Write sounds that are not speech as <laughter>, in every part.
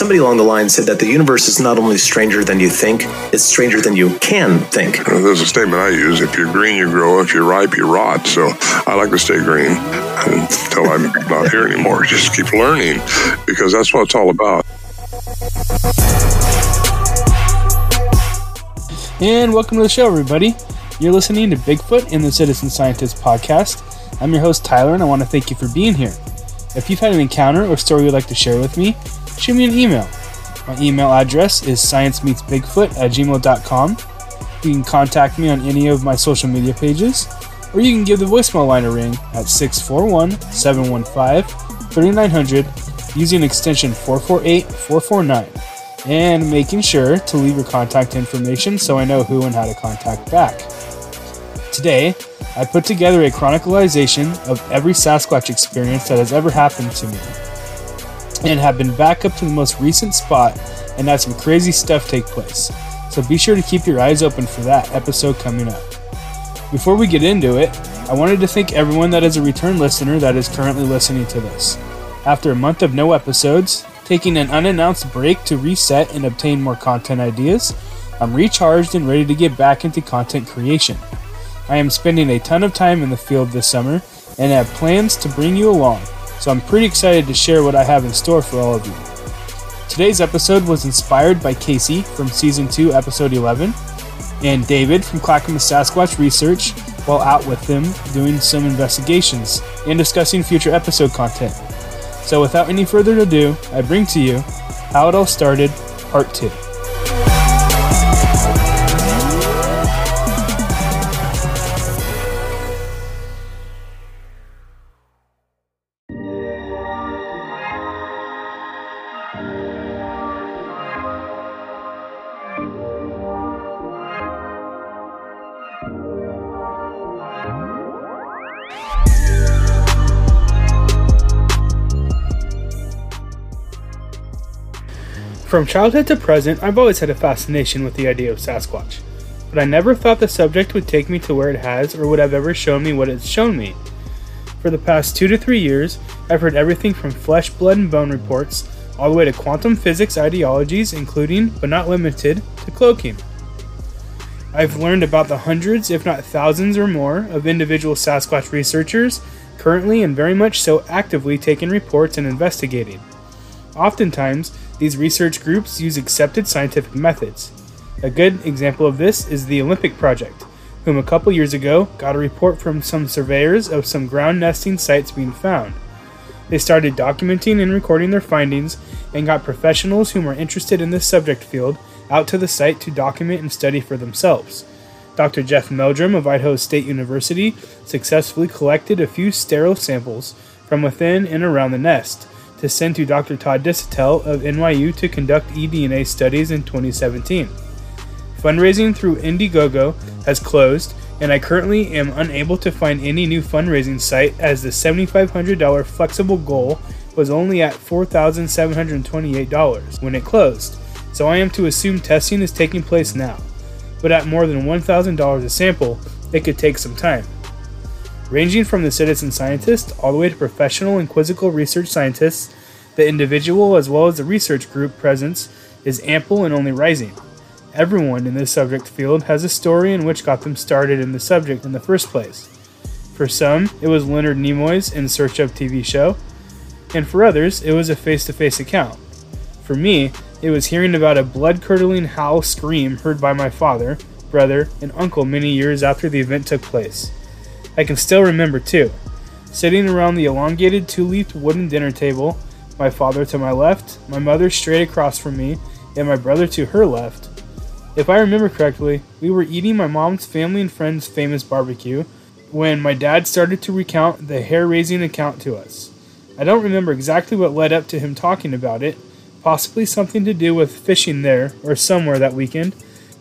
Somebody along the line said that the universe is not only stranger than you think, it's stranger than you can think. Uh, There's a statement I use if you're green, you grow. If you're ripe, you rot. So I like to stay green until I'm not here anymore. <laughs> Just keep learning because that's what it's all about. And welcome to the show, everybody. You're listening to Bigfoot and the Citizen Scientist podcast. I'm your host, Tyler, and I want to thank you for being here. If you've had an encounter or story you'd like to share with me, shoot me an email. My email address is sciencemeetsbigfoot at gmail.com. You can contact me on any of my social media pages, or you can give the voicemail line a ring at 641 715 3900 using extension 448 449 and making sure to leave your contact information so I know who and how to contact back. Today, I put together a chronicalization of every Sasquatch experience that has ever happened to me, and have been back up to the most recent spot and had some crazy stuff take place. So be sure to keep your eyes open for that episode coming up. Before we get into it, I wanted to thank everyone that is a return listener that is currently listening to this. After a month of no episodes, taking an unannounced break to reset and obtain more content ideas, I'm recharged and ready to get back into content creation. I am spending a ton of time in the field this summer and have plans to bring you along, so I'm pretty excited to share what I have in store for all of you. Today's episode was inspired by Casey from Season 2, Episode 11, and David from Clackamas Sasquatch Research while out with them doing some investigations and discussing future episode content. So, without any further ado, I bring to you How It All Started, Part 2. From childhood to present, I've always had a fascination with the idea of Sasquatch, but I never thought the subject would take me to where it has or would have ever shown me what it's shown me. For the past two to three years, I've heard everything from flesh, blood, and bone reports, all the way to quantum physics ideologies, including, but not limited, to cloaking. I've learned about the hundreds, if not thousands or more, of individual Sasquatch researchers currently and very much so actively taking reports and investigating. Oftentimes, these research groups use accepted scientific methods. A good example of this is the Olympic Project, whom a couple years ago got a report from some surveyors of some ground nesting sites being found. They started documenting and recording their findings and got professionals whom were interested in this subject field out to the site to document and study for themselves. Dr. Jeff Meldrum of Idaho State University successfully collected a few sterile samples from within and around the nest to send to Dr. Todd Disotell of NYU to conduct eDNA studies in 2017. Fundraising through Indiegogo has closed, and I currently am unable to find any new fundraising site as the $7,500 flexible goal was only at $4,728 when it closed, so I am to assume testing is taking place now. But at more than $1,000 a sample, it could take some time. Ranging from the citizen scientist all the way to professional and quizzical research scientists, the individual as well as the research group presence is ample and only rising. Everyone in this subject field has a story in which got them started in the subject in the first place. For some, it was Leonard Nimoy's In Search of TV show, and for others, it was a face to face account. For me, it was hearing about a blood curdling howl scream heard by my father, brother, and uncle many years after the event took place. I can still remember, too, sitting around the elongated two leafed wooden dinner table, my father to my left, my mother straight across from me, and my brother to her left. If I remember correctly, we were eating my mom's family and friends' famous barbecue when my dad started to recount the hair raising account to us. I don't remember exactly what led up to him talking about it, possibly something to do with fishing there or somewhere that weekend,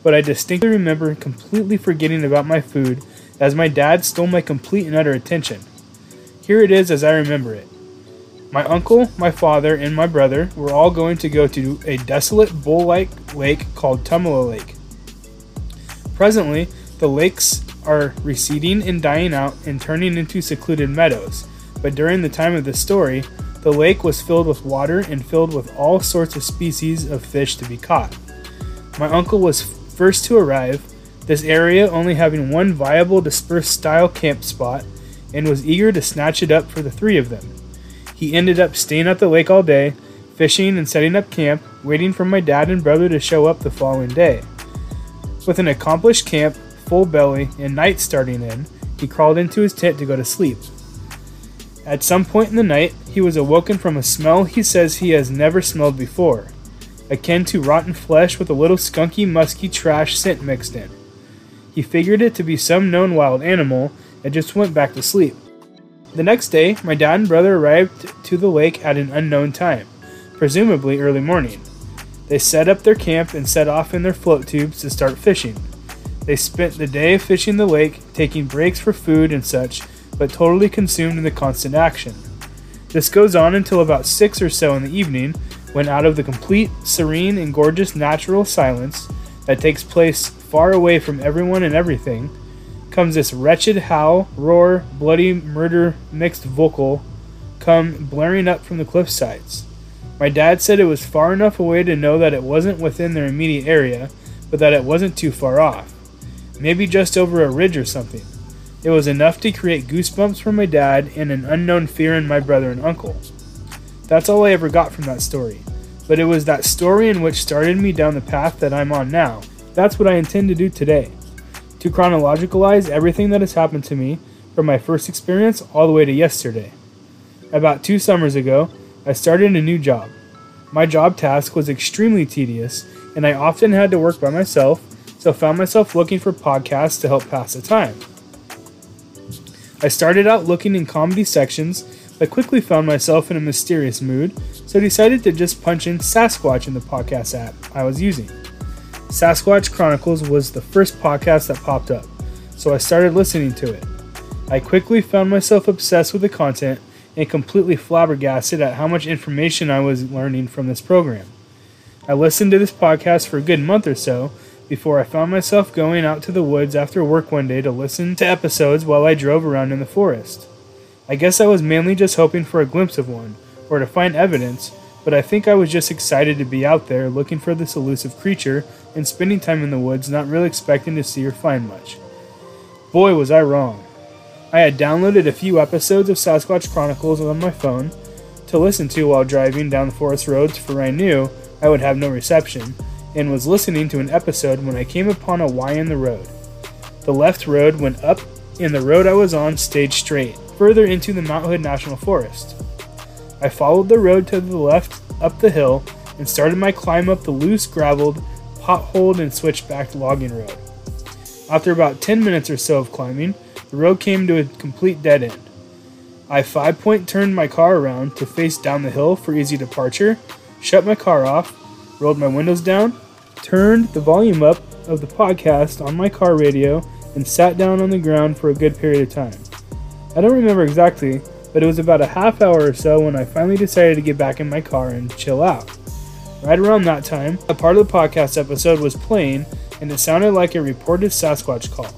but I distinctly remember completely forgetting about my food as my dad stole my complete and utter attention. Here it is as I remember it. My uncle, my father, and my brother were all going to go to a desolate bowl like lake called Tumala Lake. Presently, the lakes are receding and dying out and turning into secluded meadows, but during the time of the story, the lake was filled with water and filled with all sorts of species of fish to be caught. My uncle was first to arrive, this area only having one viable dispersed style camp spot, and was eager to snatch it up for the three of them. He ended up staying at the lake all day, fishing and setting up camp, waiting for my dad and brother to show up the following day. With an accomplished camp, full belly, and night starting in, he crawled into his tent to go to sleep. At some point in the night, he was awoken from a smell he says he has never smelled before, akin to rotten flesh with a little skunky, musky trash scent mixed in. He figured it to be some known wild animal and just went back to sleep. The next day, my dad and brother arrived to the lake at an unknown time, presumably early morning. They set up their camp and set off in their float tubes to start fishing. They spent the day fishing the lake, taking breaks for food and such, but totally consumed in the constant action. This goes on until about 6 or so in the evening, when out of the complete, serene, and gorgeous natural silence that takes place far away from everyone and everything, comes this wretched howl, roar, bloody murder mixed vocal come blaring up from the cliff sides. My dad said it was far enough away to know that it wasn't within their immediate area, but that it wasn't too far off. Maybe just over a ridge or something. It was enough to create goosebumps for my dad and an unknown fear in my brother and uncle. That's all I ever got from that story. But it was that story in which started me down the path that I'm on now. That's what I intend to do today. To chronologicalize everything that has happened to me from my first experience all the way to yesterday. About two summers ago, I started a new job. My job task was extremely tedious, and I often had to work by myself, so I found myself looking for podcasts to help pass the time. I started out looking in comedy sections, but quickly found myself in a mysterious mood, so decided to just punch in Sasquatch in the podcast app I was using. Sasquatch Chronicles was the first podcast that popped up, so I started listening to it. I quickly found myself obsessed with the content and completely flabbergasted at how much information I was learning from this program. I listened to this podcast for a good month or so before I found myself going out to the woods after work one day to listen to episodes while I drove around in the forest. I guess I was mainly just hoping for a glimpse of one, or to find evidence, but I think I was just excited to be out there looking for this elusive creature and spending time in the woods not really expecting to see or find much. Boy, was I wrong. I had downloaded a few episodes of Sasquatch Chronicles on my phone to listen to while driving down the forest roads, for I knew I would have no reception, and was listening to an episode when I came upon a Y in the road. The left road went up, and the road I was on stayed straight, further into the Mount Hood National Forest. I followed the road to the left up the hill and started my climb up the loose, graveled, potholed, and switchbacked logging road. After about 10 minutes or so of climbing, the road came to a complete dead end. I five point turned my car around to face down the hill for easy departure, shut my car off, rolled my windows down, turned the volume up of the podcast on my car radio, and sat down on the ground for a good period of time. I don't remember exactly, but it was about a half hour or so when I finally decided to get back in my car and chill out. Right around that time, a part of the podcast episode was playing, and it sounded like a reported Sasquatch call.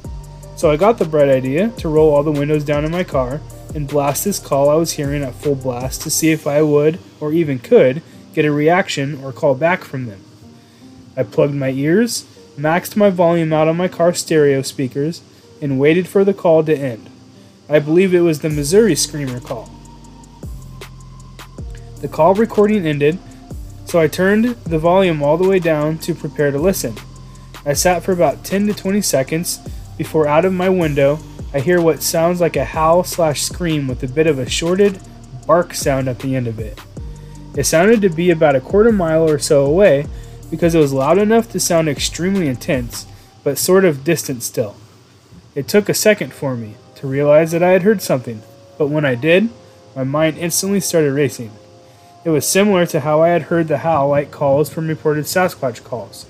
So I got the bright idea to roll all the windows down in my car and blast this call I was hearing at full blast to see if I would, or even could, get a reaction or call back from them. I plugged my ears, maxed my volume out on my car stereo speakers, and waited for the call to end. I believe it was the Missouri Screamer call. The call recording ended, so I turned the volume all the way down to prepare to listen. I sat for about 10 to 20 seconds before out of my window I hear what sounds like a howl slash scream with a bit of a shorted bark sound at the end of it. It sounded to be about a quarter mile or so away because it was loud enough to sound extremely intense, but sort of distant still. It took a second for me to realize that I had heard something, but when I did, my mind instantly started racing. It was similar to how I had heard the howl like calls from reported Sasquatch calls,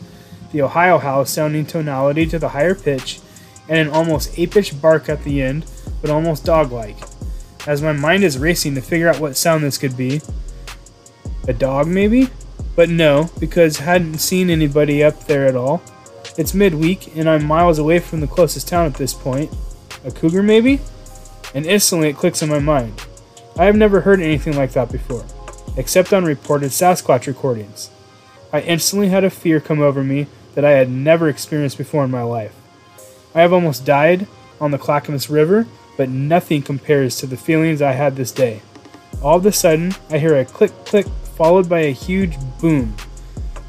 the Ohio howl sounding tonality to the higher pitch and an almost apish bark at the end, but almost dog like. As my mind is racing to figure out what sound this could be. A dog, maybe? But no, because hadn't seen anybody up there at all. It's midweek, and I'm miles away from the closest town at this point. A cougar, maybe? And instantly it clicks in my mind. I have never heard anything like that before, except on reported Sasquatch recordings. I instantly had a fear come over me that I had never experienced before in my life. I have almost died on the Clackamas River, but nothing compares to the feelings I had this day. All of a sudden, I hear a click click followed by a huge boom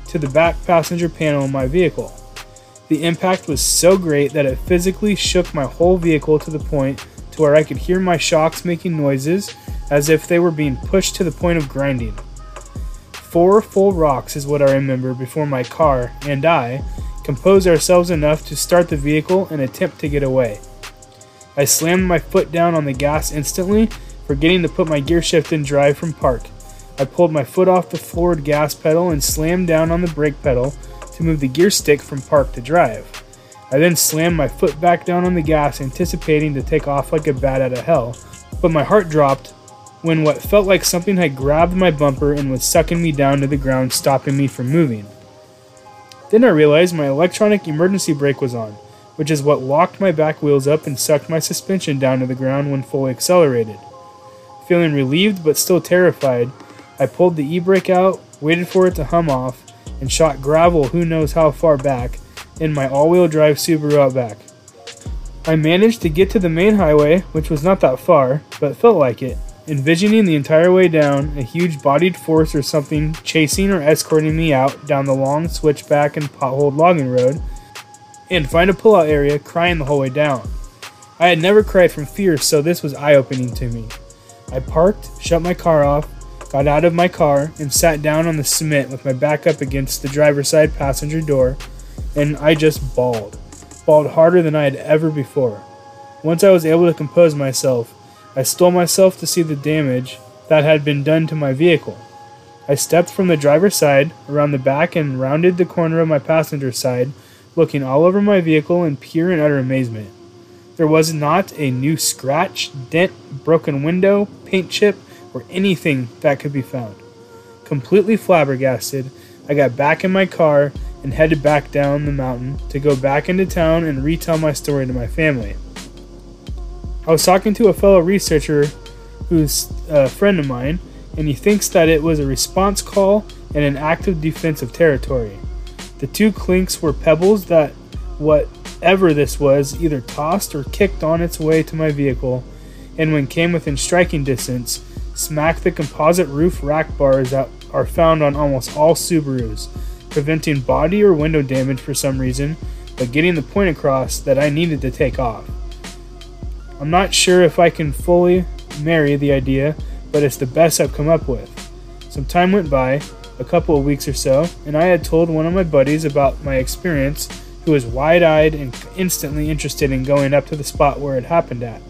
to the back passenger panel of my vehicle. The impact was so great that it physically shook my whole vehicle to the point to where I could hear my shocks making noises as if they were being pushed to the point of grinding. Four full rocks is what I remember before my car and I compose ourselves enough to start the vehicle and attempt to get away. I slammed my foot down on the gas instantly, forgetting to put my gear shift in drive from park. I pulled my foot off the forward gas pedal and slammed down on the brake pedal to move the gear stick from park to drive. I then slammed my foot back down on the gas, anticipating to take off like a bat out of hell, but my heart dropped when what felt like something had grabbed my bumper and was sucking me down to the ground, stopping me from moving. Then I realized my electronic emergency brake was on, which is what locked my back wheels up and sucked my suspension down to the ground when fully accelerated. Feeling relieved but still terrified, I pulled the e brake out, waited for it to hum off, and shot gravel who knows how far back in my all wheel drive Subaru Outback. I managed to get to the main highway, which was not that far, but felt like it, envisioning the entire way down a huge bodied force or something chasing or escorting me out down the long switchback and potholed logging road, and find a pullout area crying the whole way down. I had never cried from fear, so this was eye opening to me. I parked, shut my car off, got out of my car, and sat down on the cement with my back up against the driver's side passenger door, and I just bawled. Bawled harder than I had ever before. Once I was able to compose myself, I stole myself to see the damage that had been done to my vehicle. I stepped from the driver's side around the back and rounded the corner of my passenger side, looking all over my vehicle in pure and utter amazement. There was not a new scratch, dent, broken window, paint chip, or anything that could be found. Completely flabbergasted, I got back in my car and headed back down the mountain to go back into town and retell my story to my family. I was talking to a fellow researcher who's a friend of mine, and he thinks that it was a response call and an active defensive territory. The two clinks were pebbles that whatever this was either tossed or kicked on its way to my vehicle, and when came within striking distance, smacked the composite roof rack bars that are found on almost all Subarus, preventing body or window damage for some reason, but getting the point across that I needed to take off. I'm not sure if I can fully marry the idea, but it's the best I've come up with. Some time went by, a couple of weeks or so, and I had told one of my buddies about my experience, who was wide eyed and instantly interested in going up to the spot where it happened at.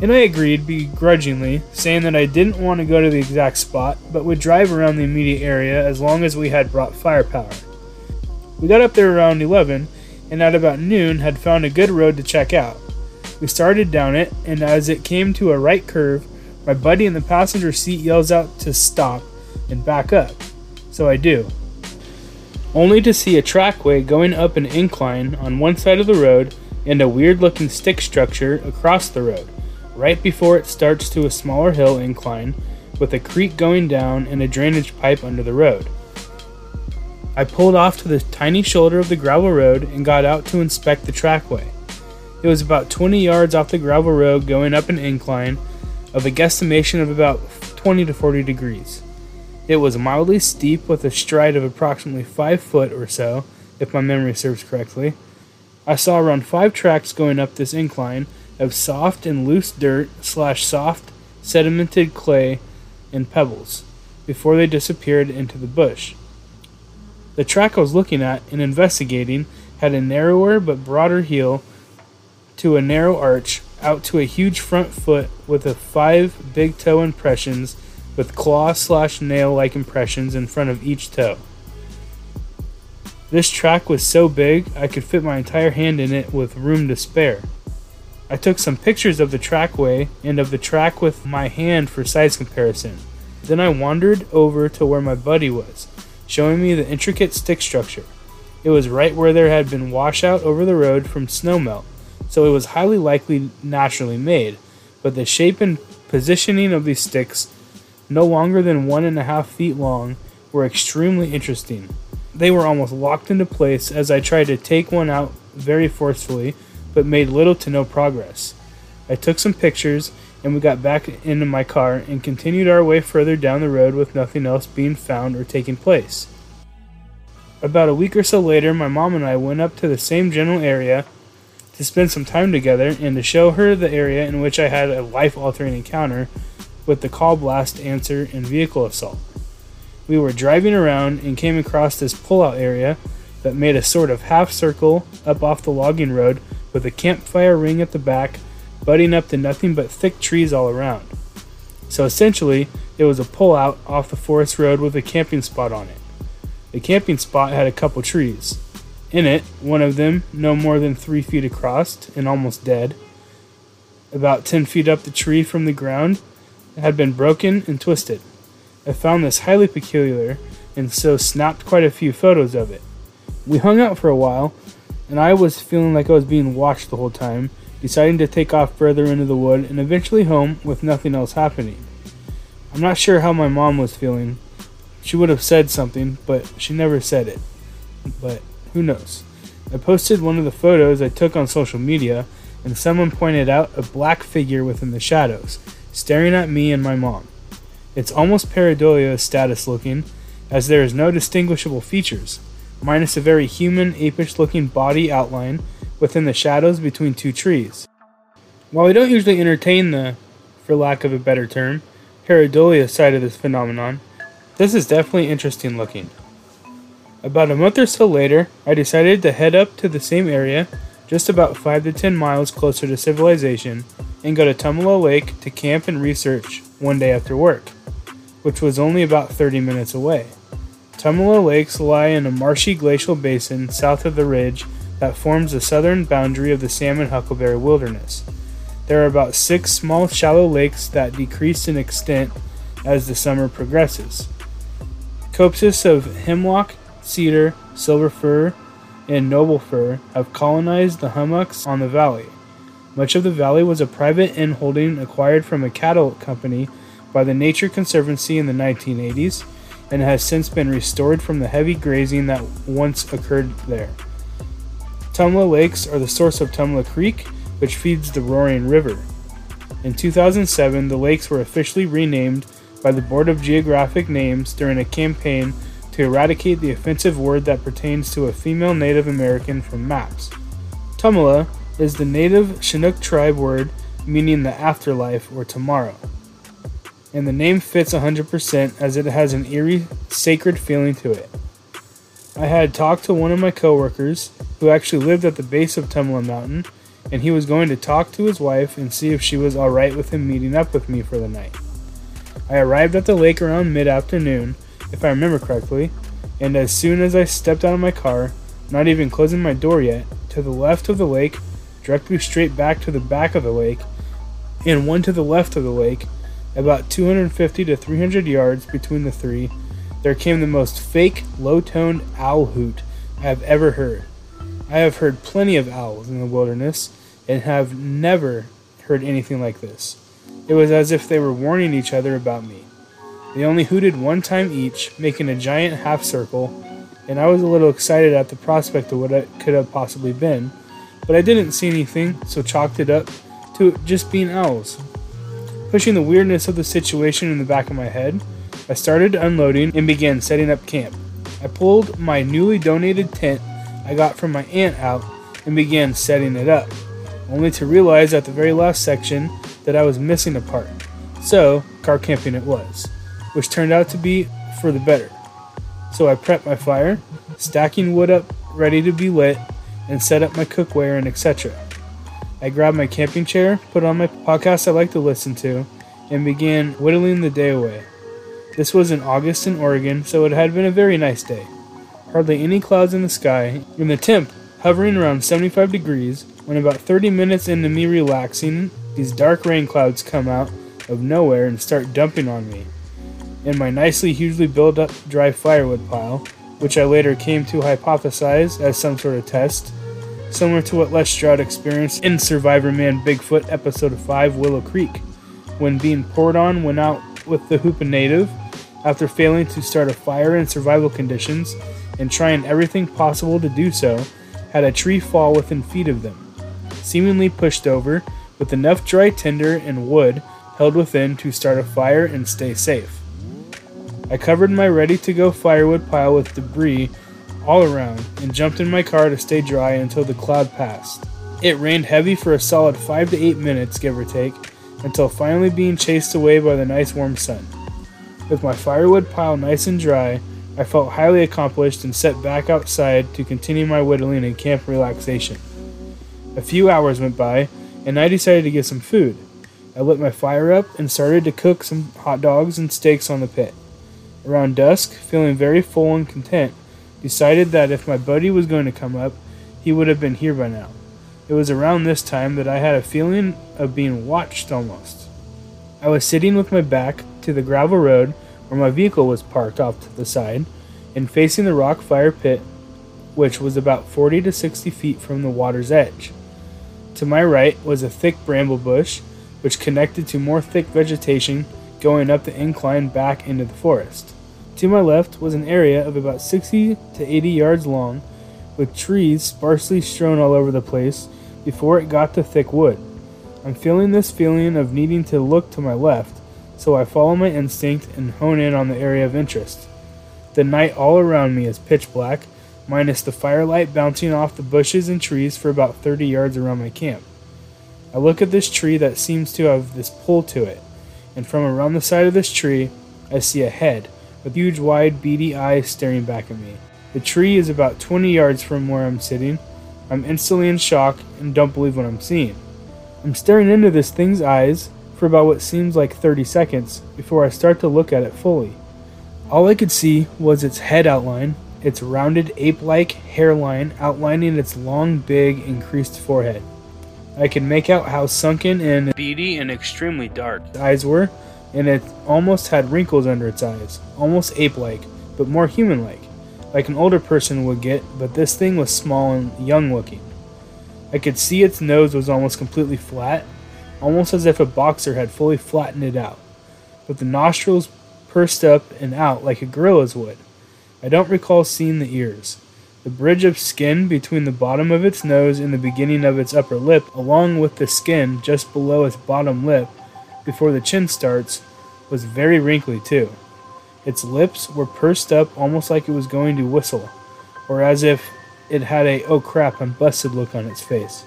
And I agreed begrudgingly, saying that I didn't want to go to the exact spot, but would drive around the immediate area as long as we had brought firepower. We got up there around 11, and at about noon had found a good road to check out. We started down it, and as it came to a right curve, my buddy in the passenger seat yells out to stop and back up. So I do. Only to see a trackway going up an incline on one side of the road and a weird looking stick structure across the road, right before it starts to a smaller hill incline with a creek going down and a drainage pipe under the road. I pulled off to the tiny shoulder of the gravel road and got out to inspect the trackway. It was about 20 yards off the gravel road going up an incline of a guesstimation of about 20 to 40 degrees. It was mildly steep with a stride of approximately 5 foot or so, if my memory serves correctly. I saw around 5 tracks going up this incline of soft and loose dirt slash soft sedimented clay and pebbles before they disappeared into the bush. The track I was looking at and investigating had a narrower but broader heel to a narrow arch out to a huge front foot with a five big toe impressions with claw slash nail like impressions in front of each toe. This track was so big I could fit my entire hand in it with room to spare. I took some pictures of the trackway and of the track with my hand for size comparison. Then I wandered over to where my buddy was showing me the intricate stick structure. It was right where there had been washout over the road from snowmelt, so it was highly likely naturally made, but the shape and positioning of these sticks, no longer than one and a half feet long, were extremely interesting. They were almost locked into place as I tried to take one out very forcefully, but made little to no progress. I took some pictures and we got back into my car and continued our way further down the road with nothing else being found or taking place. About a week or so later, my mom and I went up to the same general area to spend some time together and to show her the area in which I had a life altering encounter with the call blast answer and vehicle assault. We were driving around and came across this pullout area that made a sort of half circle up off the logging road with a campfire ring at the back butting up to nothing but thick trees all around. So essentially, it was a pullout off the forest road with a camping spot on it. The camping spot had a couple trees. In it, one of them, no more than three feet across and almost dead, about 10 feet up the tree from the ground, had been broken and twisted. I found this highly peculiar and so snapped quite a few photos of it. We hung out for a while, and I was feeling like I was being watched the whole time deciding to take off further into the wood and eventually home with nothing else happening. I'm not sure how my mom was feeling. She would have said something, but she never said it. But who knows? I posted one of the photos I took on social media, and someone pointed out a black figure within the shadows, staring at me and my mom. It's almost pareidolia status looking, as there is no distinguishable features, minus a very human, apish looking body outline within the shadows between two trees. While we don't usually entertain the, for lack of a better term, pareidolia side of this phenomenon, this is definitely interesting looking. About a month or so later, I decided to head up to the same area, just about 5 to 10 miles closer to civilization, and go to Tumala Lake to camp and research one day after work, which was only about 30 minutes away. Tumala Lakes lie in a marshy glacial basin south of the ridge that forms the southern boundary of the Salmon Huckleberry Wilderness. There are about six small shallow lakes that decrease in extent as the summer progresses. Copses of hemlock, cedar, silver fir, and noble fir have colonized the hummocks on the valley. Much of the valley was a private inholding acquired from a cattle company by the Nature Conservancy in the 1980s and has since been restored from the heavy grazing that once occurred there. Tumala Lakes are the source of Tumala Creek, which feeds the Roaring River. In 2007, the lakes were officially renamed by the Board of Geographic Names during a campaign to eradicate the offensive word that pertains to a female Native American from maps. Tumala is the native Chinook tribe word meaning the afterlife or tomorrow. And the name fits 100% as it has an eerie, sacred feeling to it. I had talked to one of my coworkers who actually lived at the base of Tumala Mountain, and he was going to talk to his wife and see if she was alright with him meeting up with me for the night. I arrived at the lake around mid afternoon, if I remember correctly, and as soon as I stepped out of my car, not even closing my door yet, to the left of the lake, directly straight back to the back of the lake, and one to the left of the lake, about 250 to 300 yards between the three, there came the most fake, low toned owl hoot I have ever heard. I have heard plenty of owls in the wilderness and have never heard anything like this. It was as if they were warning each other about me. They only hooted one time each, making a giant half circle, and I was a little excited at the prospect of what it could have possibly been, but I didn't see anything, so chalked it up to just being owls. Pushing the weirdness of the situation in the back of my head, I started unloading and began setting up camp. I pulled my newly donated tent I got from my aunt out and began setting it up, only to realize at the very last section that I was missing a part. So, car camping it was, which turned out to be for the better. So I prepped my fire, stacking wood up ready to be lit, and set up my cookware and etc. I grabbed my camping chair, put on my podcast I like to listen to, and began whittling the day away. This was in August in Oregon, so it had been a very nice day. Hardly any clouds in the sky, and the temp hovering around 75 degrees. When about 30 minutes into me relaxing, these dark rain clouds come out of nowhere and start dumping on me. In my nicely hugely built up dry firewood pile, which I later came to hypothesize as some sort of test, similar to what Les Stroud experienced in Survivor Man Bigfoot episode 5 Willow Creek, when being poured on went out with the Hoopa native after failing to start a fire in survival conditions and trying everything possible to do so, had a tree fall within feet of them, seemingly pushed over, with enough dry tinder and wood held within to start a fire and stay safe. I covered my ready to go firewood pile with debris all around and jumped in my car to stay dry until the cloud passed. It rained heavy for a solid 5 to 8 minutes, give or take, until finally being chased away by the nice warm sun. With my firewood pile nice and dry, I felt highly accomplished and set back outside to continue my whittling and camp relaxation. A few hours went by, and I decided to get some food. I lit my fire up and started to cook some hot dogs and steaks on the pit. Around dusk, feeling very full and content, decided that if my buddy was going to come up, he would have been here by now. It was around this time that I had a feeling of being watched almost. I was sitting with my back to the gravel road where my vehicle was parked off to the side and facing the rock fire pit, which was about 40 to 60 feet from the water's edge. To my right was a thick bramble bush, which connected to more thick vegetation going up the incline back into the forest. To my left was an area of about 60 to 80 yards long, with trees sparsely strewn all over the place before it got to thick wood. I'm feeling this feeling of needing to look to my left, so I follow my instinct and hone in on the area of interest. The night all around me is pitch black, minus the firelight bouncing off the bushes and trees for about 30 yards around my camp. I look at this tree that seems to have this pull to it, and from around the side of this tree, I see a head with huge, wide, beady eyes staring back at me. The tree is about 20 yards from where I'm sitting. I'm instantly in shock and don't believe what I'm seeing. I'm staring into this thing's eyes for about what seems like 30 seconds before I start to look at it fully. All I could see was its head outline, its rounded ape like hairline outlining its long, big, increased forehead. I could make out how sunken and beady and extremely dark the eyes were, and it almost had wrinkles under its eyes, almost ape like, but more human like, like an older person would get, but this thing was small and young looking. I could see its nose was almost completely flat, almost as if a boxer had fully flattened it out, with the nostrils pursed up and out like a gorilla's would. I don't recall seeing the ears. The bridge of skin between the bottom of its nose and the beginning of its upper lip, along with the skin just below its bottom lip before the chin starts, was very wrinkly too. Its lips were pursed up almost like it was going to whistle, or as if it had a oh crap I'm busted look on its face.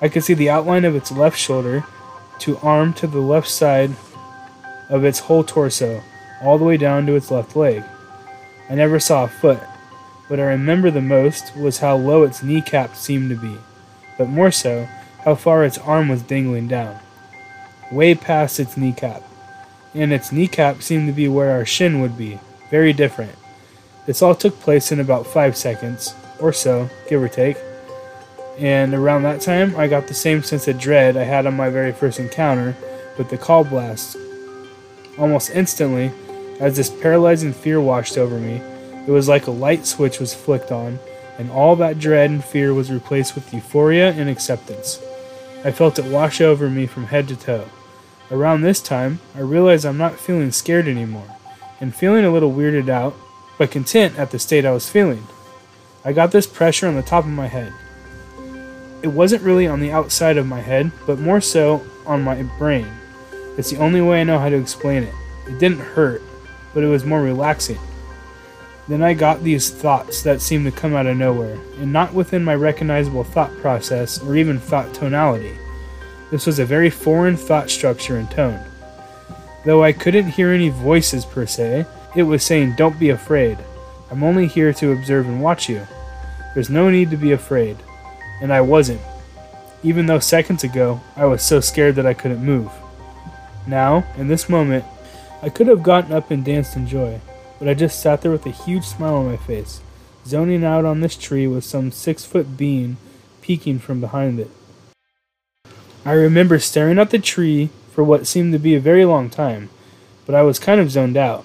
I could see the outline of its left shoulder to arm to the left side of its whole torso, all the way down to its left leg. I never saw a foot. What I remember the most was how low its kneecap seemed to be, but more so, how far its arm was dangling down. Way past its kneecap. And its kneecap seemed to be where our shin would be. Very different. This all took place in about five seconds, or so, give or take and around that time I got the same sense of dread I had on my very first encounter with the call blast. Almost instantly, as this paralyzing fear washed over me, it was like a light switch was flicked on, and all that dread and fear was replaced with euphoria and acceptance. I felt it wash over me from head to toe. Around this time, I realized I'm not feeling scared anymore, and feeling a little weirded out, but content at the state I was feeling. I got this pressure on the top of my head. It wasn't really on the outside of my head, but more so on my brain. It's the only way I know how to explain it. It didn't hurt, but it was more relaxing. Then I got these thoughts that seemed to come out of nowhere, and not within my recognizable thought process or even thought tonality. This was a very foreign thought structure and tone. Though I couldn't hear any voices per se, it was saying, Don't be afraid. I'm only here to observe and watch you. There's no need to be afraid. And I wasn't. Even though seconds ago I was so scared that I couldn't move. Now, in this moment, I could have gotten up and danced in joy, but I just sat there with a huge smile on my face, zoning out on this tree with some six foot being peeking from behind it. I remember staring at the tree for what seemed to be a very long time, but I was kind of zoned out.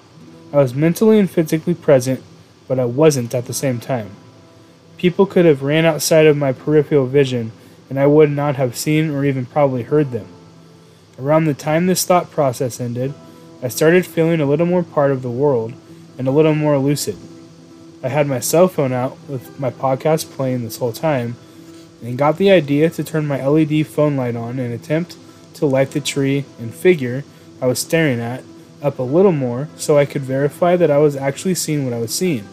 I was mentally and physically present, but I wasn't at the same time. People could have ran outside of my peripheral vision, and I would not have seen or even probably heard them. Around the time this thought process ended, I started feeling a little more part of the world and a little more lucid. I had my cell phone out with my podcast playing this whole time and got the idea to turn my LED phone light on and attempt to light the tree and figure I was staring at up a little more so I could verify that I was actually seeing what I was seeing.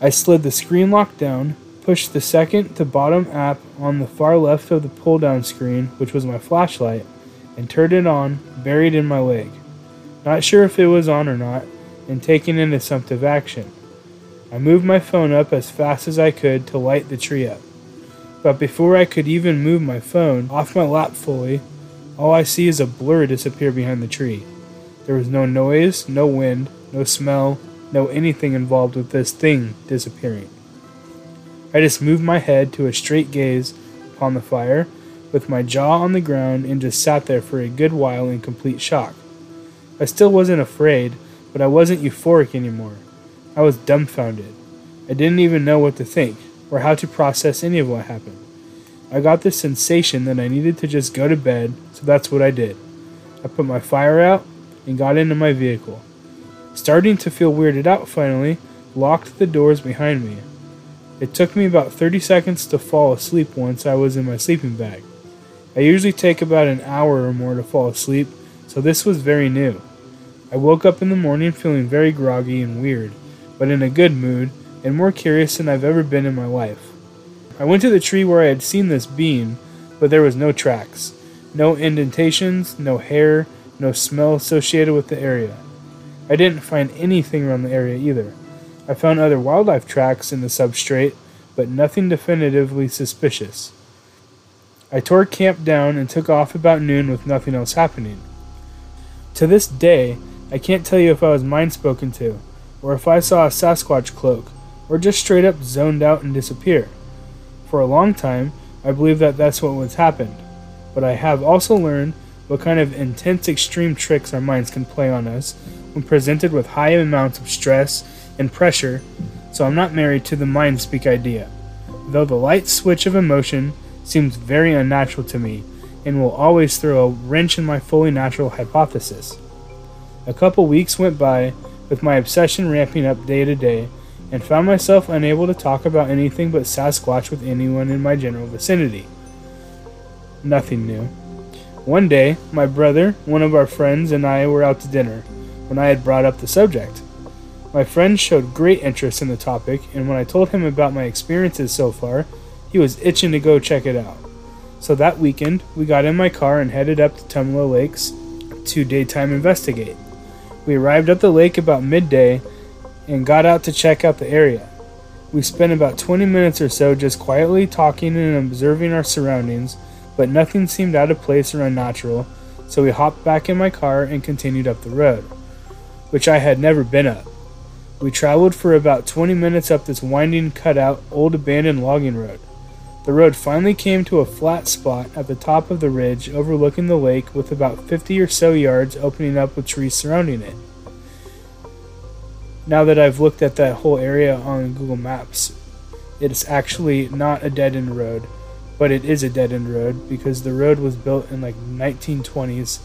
I slid the screen lock down, pushed the second to bottom app on the far left of the pull down screen, which was my flashlight, and turned it on, buried in my leg. Not sure if it was on or not, and taking an assumptive action. I moved my phone up as fast as I could to light the tree up. But before I could even move my phone off my lap fully, all I see is a blur disappear behind the tree. There was no noise, no wind, no smell, no anything involved with this thing disappearing. I just moved my head to a straight gaze upon the fire, with my jaw on the ground, and just sat there for a good while in complete shock. I still wasn't afraid, but I wasn't euphoric anymore. I was dumbfounded. I didn't even know what to think, or how to process any of what happened. I got the sensation that I needed to just go to bed, so that's what I did. I put my fire out and got into my vehicle. Starting to feel weirded out finally, locked the doors behind me. It took me about 30 seconds to fall asleep once I was in my sleeping bag. I usually take about an hour or more to fall asleep, so this was very new. I woke up in the morning feeling very groggy and weird, but in a good mood and more curious than I've ever been in my life. I went to the tree where I had seen this beam, but there was no tracks, no indentations, no hair, no smell associated with the area. I didn't find anything around the area either. I found other wildlife tracks in the substrate, but nothing definitively suspicious. I tore camp down and took off about noon with nothing else happening. To this day, I can't tell you if I was mind spoken to, or if I saw a Sasquatch cloak, or just straight up zoned out and disappear. For a long time, I believed that that's what was happened, but I have also learned what kind of intense extreme tricks our minds can play on us when presented with high amounts of stress and pressure, so I'm not married to the mind speak idea. Though the light switch of emotion seems very unnatural to me and will always throw a wrench in my fully natural hypothesis. A couple weeks went by with my obsession ramping up day to day and found myself unable to talk about anything but Sasquatch with anyone in my general vicinity. Nothing new. One day, my brother, one of our friends, and I were out to dinner when I had brought up the subject. My friend showed great interest in the topic, and when I told him about my experiences so far, he was itching to go check it out. So that weekend, we got in my car and headed up to Tumala Lakes to daytime investigate. We arrived at the lake about midday and got out to check out the area. We spent about 20 minutes or so just quietly talking and observing our surroundings, but nothing seemed out of place or unnatural, so we hopped back in my car and continued up the road, which I had never been up. We traveled for about 20 minutes up this winding, cutout, old abandoned logging road. The road finally came to a flat spot at the top of the ridge overlooking the lake with about 50 or so yards opening up with trees surrounding it. Now that I've looked at that whole area on Google Maps, it's actually not a dead end road, but it is a dead end road because the road was built in like 1920s,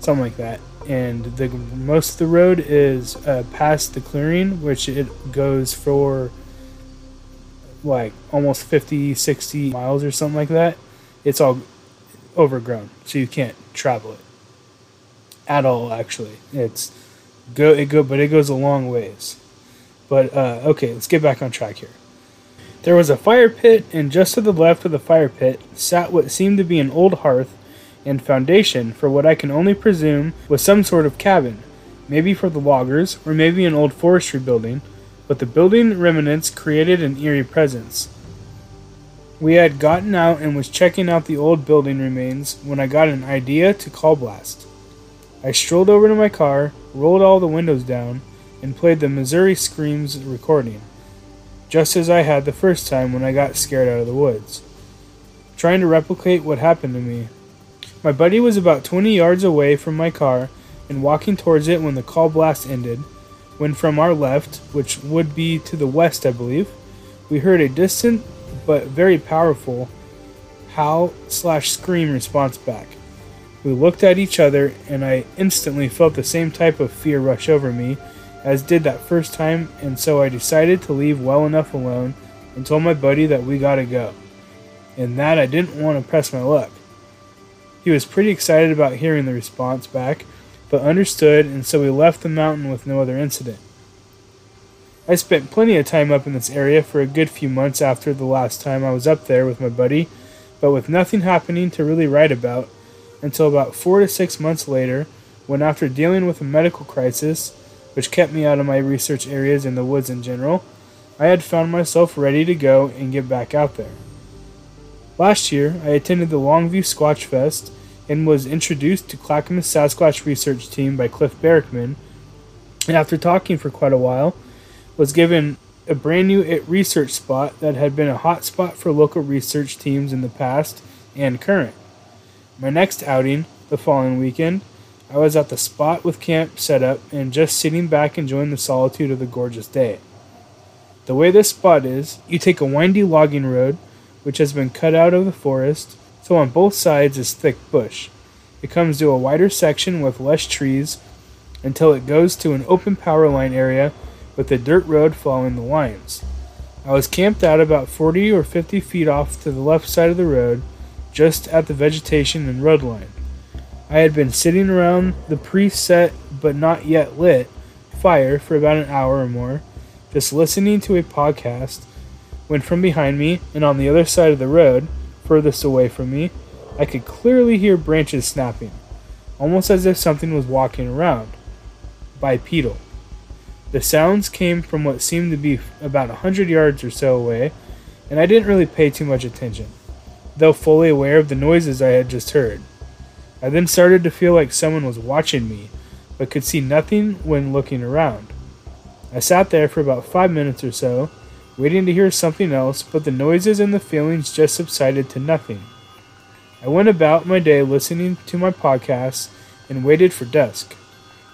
something like that. And the most of the road is uh, past the clearing, which it goes for like almost 50, 60 miles or something like that. It's all overgrown, so you can't travel it at all. Actually, it's go it go, but it goes a long ways. But uh, okay, let's get back on track here. There was a fire pit, and just to the left of the fire pit sat what seemed to be an old hearth and foundation for what I can only presume was some sort of cabin, maybe for the loggers, or maybe an old forestry building, but the building remnants created an eerie presence. We had gotten out and was checking out the old building remains when I got an idea to call blast. I strolled over to my car, rolled all the windows down, and played the Missouri Screams recording, just as I had the first time when I got scared out of the woods. Trying to replicate what happened to me. My buddy was about 20 yards away from my car and walking towards it when the call blast ended, when from our left, which would be to the west, I believe, we heard a distant but very powerful howl slash scream response back. We looked at each other, and I instantly felt the same type of fear rush over me as did that first time, and so I decided to leave well enough alone and told my buddy that we gotta go. And that I didn't want to press my luck. He was pretty excited about hearing the response back, but understood, and so we left the mountain with no other incident. I spent plenty of time up in this area for a good few months after the last time I was up there with my buddy, but with nothing happening to really write about until about four to six months later, when after dealing with a medical crisis, which kept me out of my research areas and the woods in general, I had found myself ready to go and get back out there. Last year, I attended the Longview Squatch Fest and was introduced to Clackamas Sasquatch Research Team by Cliff Barackman, and after talking for quite a while, was given a brand new research spot that had been a hot spot for local research teams in the past and current. My next outing, the following weekend, I was at the spot with camp set up and just sitting back enjoying the solitude of the gorgeous day. The way this spot is, you take a windy logging road, which has been cut out of the forest, so on both sides is thick bush. It comes to a wider section with less trees until it goes to an open power line area with a dirt road following the lines. I was camped out about 40 or 50 feet off to the left side of the road, just at the vegetation and road line. I had been sitting around the preset but not yet lit fire for about an hour or more, just listening to a podcast, when from behind me and on the other side of the road, furthest away from me, I could clearly hear branches snapping, almost as if something was walking around. Bipedal. The sounds came from what seemed to be about a hundred yards or so away, and I didn't really pay too much attention, though fully aware of the noises I had just heard. I then started to feel like someone was watching me, but could see nothing when looking around. I sat there for about five minutes or so, waiting to hear something else, but the noises and the feelings just subsided to nothing. I went about my day listening to my podcasts and waited for dusk.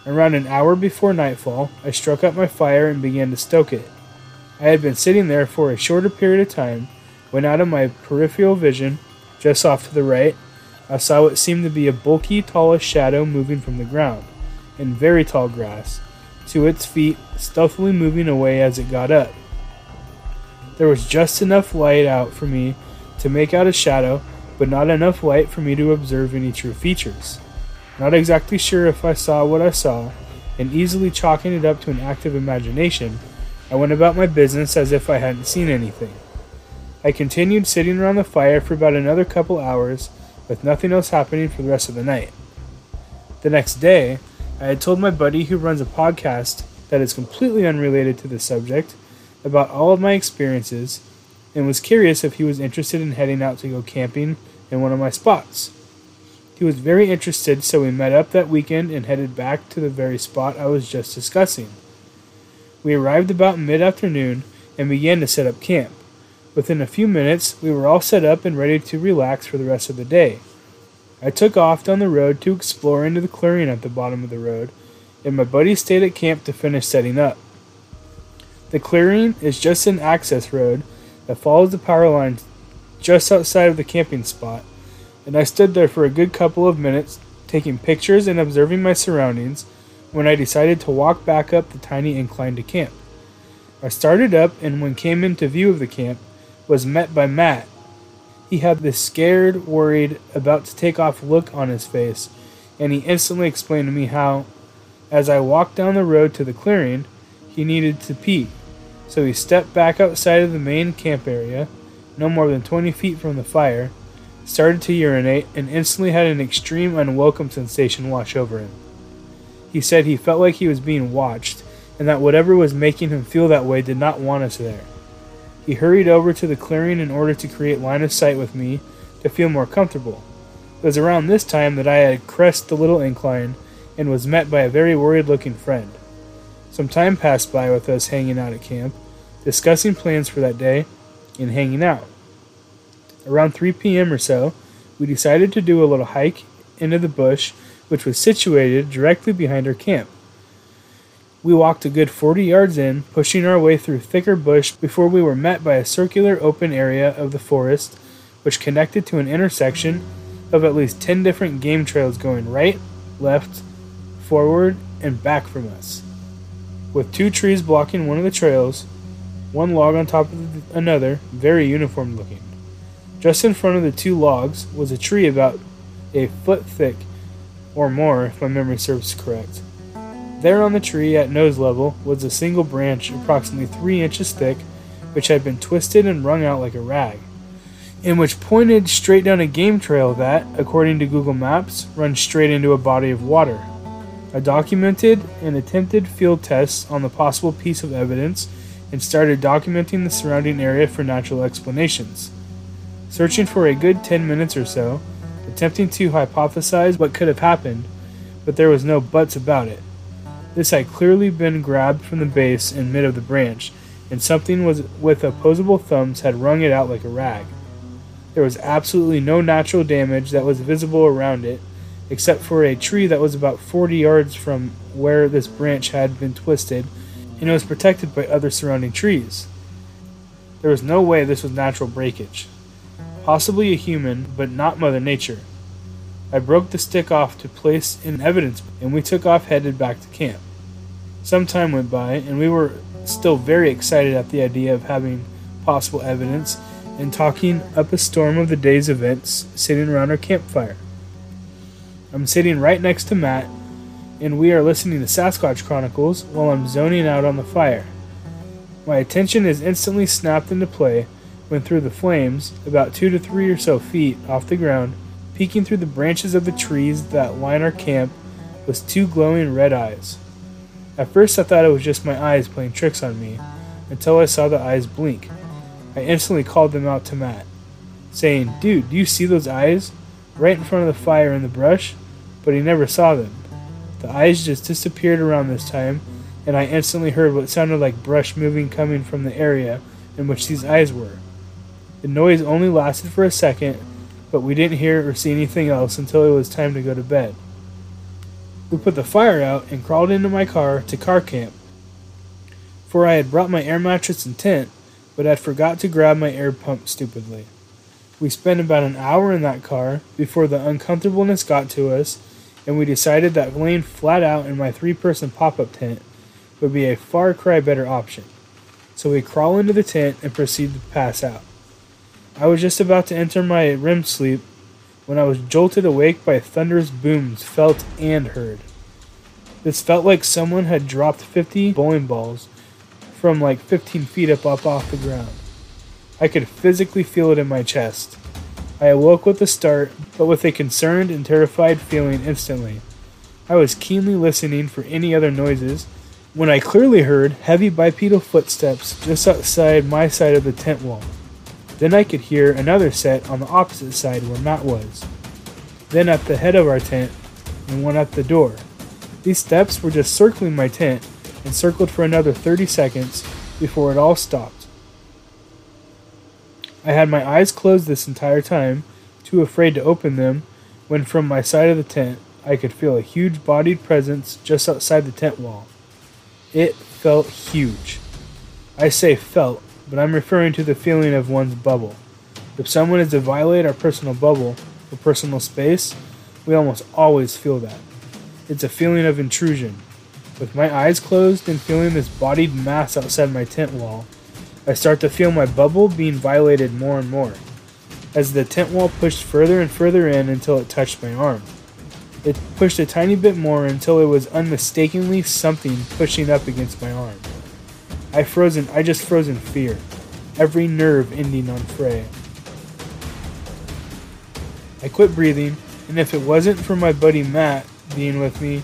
Around an hour before nightfall, I struck up my fire and began to stoke it. I had been sitting there for a shorter period of time when, out of my peripheral vision, just off to the right, I saw what seemed to be a bulky, tallish shadow moving from the ground, in very tall grass, to its feet, stealthily moving away as it got up. There was just enough light out for me to make out a shadow, but not enough light for me to observe any true features. Not exactly sure if I saw what I saw, and easily chalking it up to an active imagination, I went about my business as if I hadn't seen anything. I continued sitting around the fire for about another couple hours with nothing else happening for the rest of the night. The next day, I had told my buddy who runs a podcast that is completely unrelated to the subject about all of my experiences and was curious if he was interested in heading out to go camping in one of my spots. He was very interested, so we met up that weekend and headed back to the very spot I was just discussing. We arrived about mid afternoon and began to set up camp. Within a few minutes, we were all set up and ready to relax for the rest of the day. I took off down the road to explore into the clearing at the bottom of the road, and my buddy stayed at camp to finish setting up. The clearing is just an access road that follows the power lines just outside of the camping spot, and I stood there for a good couple of minutes taking pictures and observing my surroundings when I decided to walk back up the tiny incline to camp. I started up and when came into view of the camp was met by Matt. He had this scared, worried, about to take off look on his face, and he instantly explained to me how as I walked down the road to the clearing, he needed to pee. So he stepped back outside of the main camp area, no more than 20 feet from the fire, started to urinate, and instantly had an extreme unwelcome sensation wash over him. He said he felt like he was being watched, and that whatever was making him feel that way did not want us there. He hurried over to the clearing in order to create line of sight with me to feel more comfortable. It was around this time that I had crested the little incline and was met by a very worried looking friend. Some time passed by with us hanging out at camp, discussing plans for that day, and hanging out. Around 3 p.m. or so, we decided to do a little hike into the bush, which was situated directly behind our camp. We walked a good 40 yards in, pushing our way through thicker bush before we were met by a circular open area of the forest, which connected to an intersection of at least 10 different game trails going right, left, forward, and back from us. With two trees blocking one of the trails, one log on top of another, very uniform looking. Just in front of the two logs was a tree about a foot thick, or more, if my memory serves correct. There on the tree, at nose level, was a single branch approximately three inches thick, which had been twisted and wrung out like a rag, and which pointed straight down a game trail that, according to Google Maps, runs straight into a body of water. I documented and attempted field tests on the possible piece of evidence and started documenting the surrounding area for natural explanations. Searching for a good 10 minutes or so, attempting to hypothesize what could have happened, but there was no buts about it. This had clearly been grabbed from the base and mid of the branch, and something was with opposable thumbs had wrung it out like a rag. There was absolutely no natural damage that was visible around it, except for a tree that was about 40 yards from where this branch had been twisted, and it was protected by other surrounding trees. There was no way this was natural breakage. Possibly a human, but not Mother Nature. I broke the stick off to place in evidence, and we took off headed back to camp. Some time went by, and we were still very excited at the idea of having possible evidence and talking up a storm of the day's events sitting around our campfire. I'm sitting right next to Matt, and we are listening to Sasquatch Chronicles while I'm zoning out on the fire. My attention is instantly snapped into play when through the flames, about two to three or so feet off the ground, peeking through the branches of the trees that line our camp, was two glowing red eyes. At first I thought it was just my eyes playing tricks on me, until I saw the eyes blink. I instantly called them out to Matt, saying, Dude, do you see those eyes? Right in front of the fire in the brush? But he never saw them. The eyes just disappeared around this time, and I instantly heard what sounded like brush moving coming from the area in which these eyes were. The noise only lasted for a second, but we didn't hear or see anything else until it was time to go to bed. We put the fire out and crawled into my car to car camp, for I had brought my air mattress and tent, but had forgot to grab my air pump stupidly. We spent about an hour in that car before the uncomfortableness got to us, and we decided that laying flat out in my three person pop up tent would be a far cry better option. So we crawl into the tent and proceed to pass out. I was just about to enter my REM sleep when I was jolted awake by thunderous booms felt and heard. This felt like someone had dropped 50 bowling balls from like 15 feet up, up off the ground. I could physically feel it in my chest. I awoke with a start, but with a concerned and terrified feeling instantly. I was keenly listening for any other noises when I clearly heard heavy bipedal footsteps just outside my side of the tent wall. Then I could hear another set on the opposite side where Matt was. Then at the head of our tent, and one at the door. These steps were just circling my tent and circled for another 30 seconds before it all stopped. I had my eyes closed this entire time, too afraid to open them, when from my side of the tent I could feel a huge bodied presence just outside the tent wall. It felt huge. I say felt but I'm referring to the feeling of one's bubble. If someone is to violate our personal bubble or personal space, we almost always feel that. It's a feeling of intrusion. With my eyes closed and feeling this bodied mass outside my tent wall, I start to feel my bubble being violated more and more, as the tent wall pushed further and further in until it touched my arm. It pushed a tiny bit more until it was unmistakably something pushing up against my arm. I frozen I just froze in fear, every nerve ending on fray. I quit breathing, and if it wasn't for my buddy Matt being with me,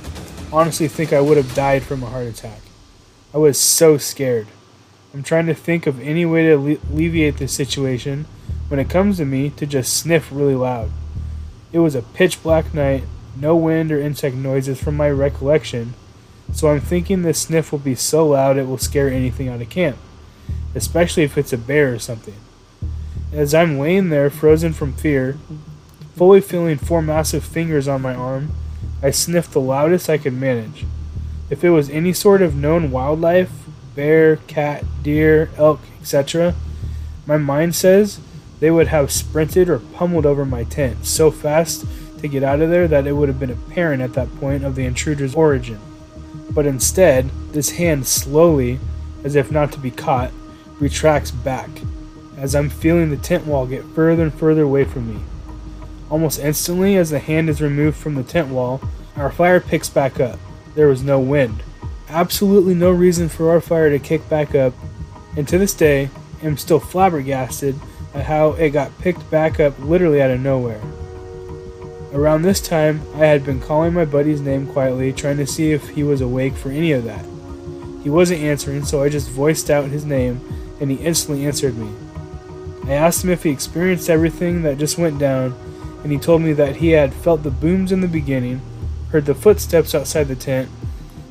honestly think I would have died from a heart attack. I was so scared. I'm trying to think of any way to alle- alleviate this situation when it comes to me to just sniff really loud. It was a pitch black night, no wind or insect noises from my recollection, so I'm thinking this sniff will be so loud it will scare anything out of camp, especially if it's a bear or something. As I'm laying there, frozen from fear, fully feeling four massive fingers on my arm, I sniffed the loudest I could manage. If it was any sort of known wildlife, bear, cat, deer, elk, etc., my mind says they would have sprinted or pummeled over my tent so fast to get out of there that it would have been apparent at that point of the intruder's origin. But instead, this hand slowly, as if not to be caught, retracts back as I'm feeling the tent wall get further and further away from me. Almost instantly, as the hand is removed from the tent wall, our fire picks back up. There was no wind. Absolutely no reason for our fire to kick back up, and to this day, am still flabbergasted at how it got picked back up literally out of nowhere. Around this time, I had been calling my buddy's name quietly, trying to see if he was awake for any of that. He wasn't answering, so I just voiced out his name, and he instantly answered me. I asked him if he experienced everything that just went down, and he told me that he had felt the booms in the beginning, heard the footsteps outside the tent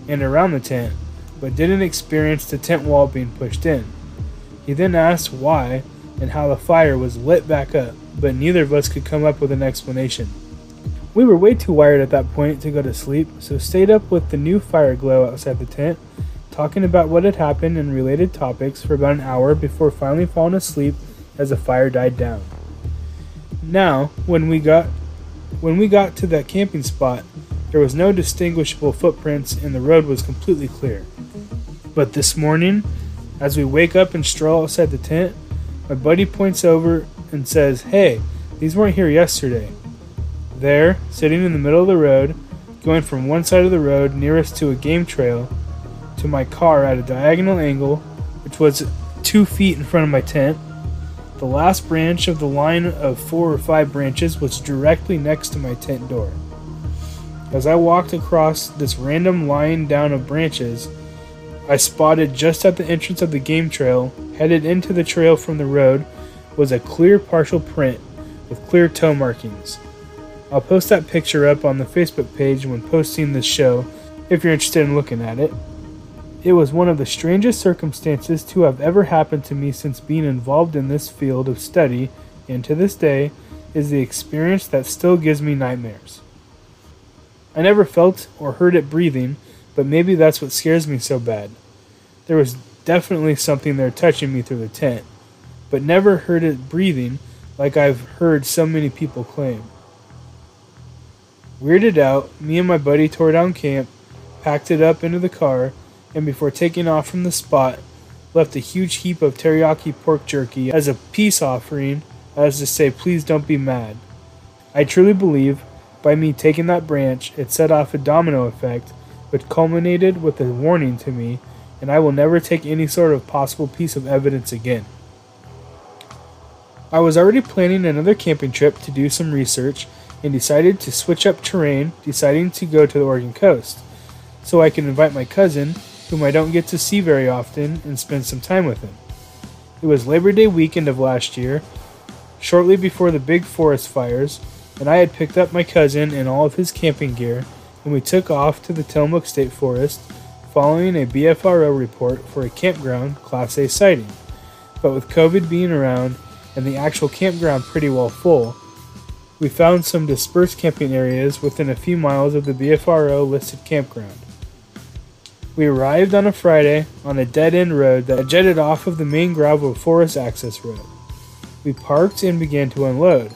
and around the tent, but didn't experience the tent wall being pushed in. He then asked why and how the fire was lit back up, but neither of us could come up with an explanation. We were way too wired at that point to go to sleep, so stayed up with the new fire glow outside the tent, talking about what had happened and related topics for about an hour before finally falling asleep as the fire died down. Now, when we got when we got to that camping spot, there was no distinguishable footprints and the road was completely clear. But this morning, as we wake up and stroll outside the tent, my buddy points over and says, "Hey, these weren't here yesterday." There, sitting in the middle of the road, going from one side of the road nearest to a game trail to my car at a diagonal angle, which was two feet in front of my tent, the last branch of the line of four or five branches was directly next to my tent door. As I walked across this random line down of branches, I spotted just at the entrance of the game trail, headed into the trail from the road, was a clear partial print with clear toe markings. I'll post that picture up on the Facebook page when posting this show if you're interested in looking at it. It was one of the strangest circumstances to have ever happened to me since being involved in this field of study, and to this day is the experience that still gives me nightmares. I never felt or heard it breathing, but maybe that's what scares me so bad. There was definitely something there touching me through the tent, but never heard it breathing like I've heard so many people claim. Weirded out, me and my buddy tore down camp, packed it up into the car, and before taking off from the spot, left a huge heap of teriyaki pork jerky as a peace offering, as to say, please don't be mad. I truly believe, by me taking that branch, it set off a domino effect, which culminated with a warning to me, and I will never take any sort of possible piece of evidence again. I was already planning another camping trip to do some research and decided to switch up terrain, deciding to go to the Oregon coast, so I can invite my cousin, whom I don't get to see very often, and spend some time with him. It was Labor Day weekend of last year, shortly before the big forest fires, and I had picked up my cousin and all of his camping gear, and we took off to the Tillamook State Forest, following a BFRO report for a campground Class A sighting. But with COVID being around and the actual campground pretty well full, we found some dispersed camping areas within a few miles of the BFRO listed campground. We arrived on a Friday on a dead end road that jetted off of the main gravel forest access road. We parked and began to unload.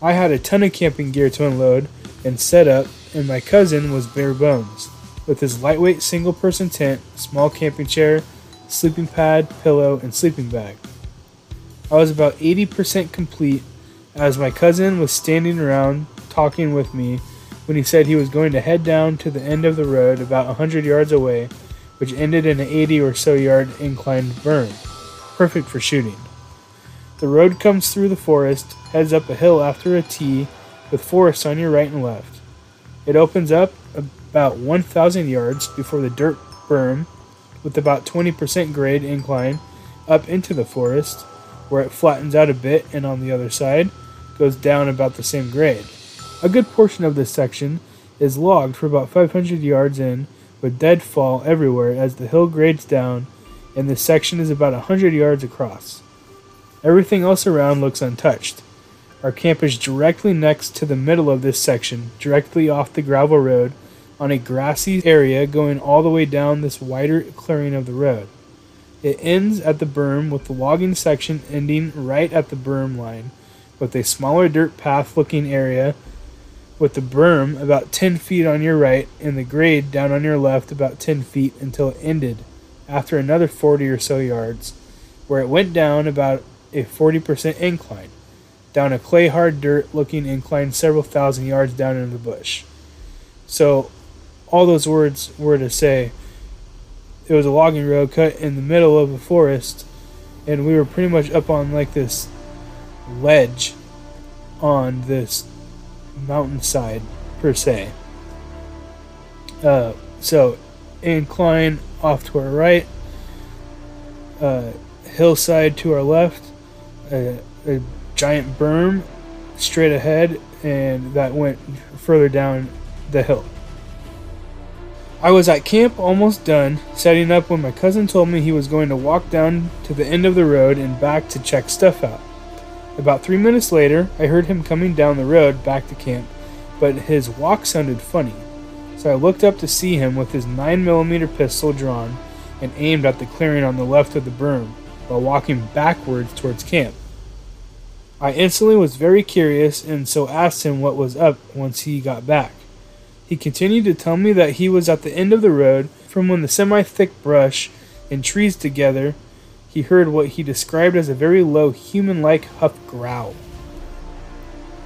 I had a ton of camping gear to unload and set up, and my cousin was bare bones, with his lightweight single person tent, small camping chair, sleeping pad, pillow, and sleeping bag. I was about 80% complete as my cousin was standing around talking with me when he said he was going to head down to the end of the road about 100 yards away, which ended in an 80 or so yard inclined berm, perfect for shooting. The road comes through the forest, heads up a hill after a T, with forest on your right and left. It opens up about 1,000 yards before the dirt berm, with about 20% grade incline up into the forest, where it flattens out a bit and on the other side goes down about the same grade. A good portion of this section is logged for about 500 yards in with deadfall everywhere as the hill grades down and this section is about 100 yards across. Everything else around looks untouched. Our camp is directly next to the middle of this section, directly off the gravel road on a grassy area going all the way down this wider clearing of the road. It ends at the berm with the logging section ending right at the berm line, with a smaller dirt path looking area with the berm about 10 feet on your right and the grade down on your left about 10 feet until it ended after another 40 or so yards, where it went down about a 40% incline, down a clay hard dirt looking incline several thousand yards down into the bush. So, all those words were to say it was a logging road cut in the middle of a forest, and we were pretty much up on like this ledge on this mountainside per se. Uh, so, incline off to our right, uh, hillside to our left, a, a giant berm straight ahead, and that went further down the hill. I was at camp almost done, setting up when my cousin told me he was going to walk down to the end of the road and back to check stuff out. About three minutes later, I heard him coming down the road back to camp, but his walk sounded funny. So I looked up to see him with his 9mm pistol drawn and aimed at the clearing on the left of the berm while walking backwards towards camp. I instantly was very curious and so asked him what was up once he got back. He continued to tell me that he was at the end of the road from when the semi thick brush and trees together. He heard what he described as a very low human like huff growl.